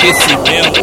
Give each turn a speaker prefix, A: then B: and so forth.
A: Aquecimento.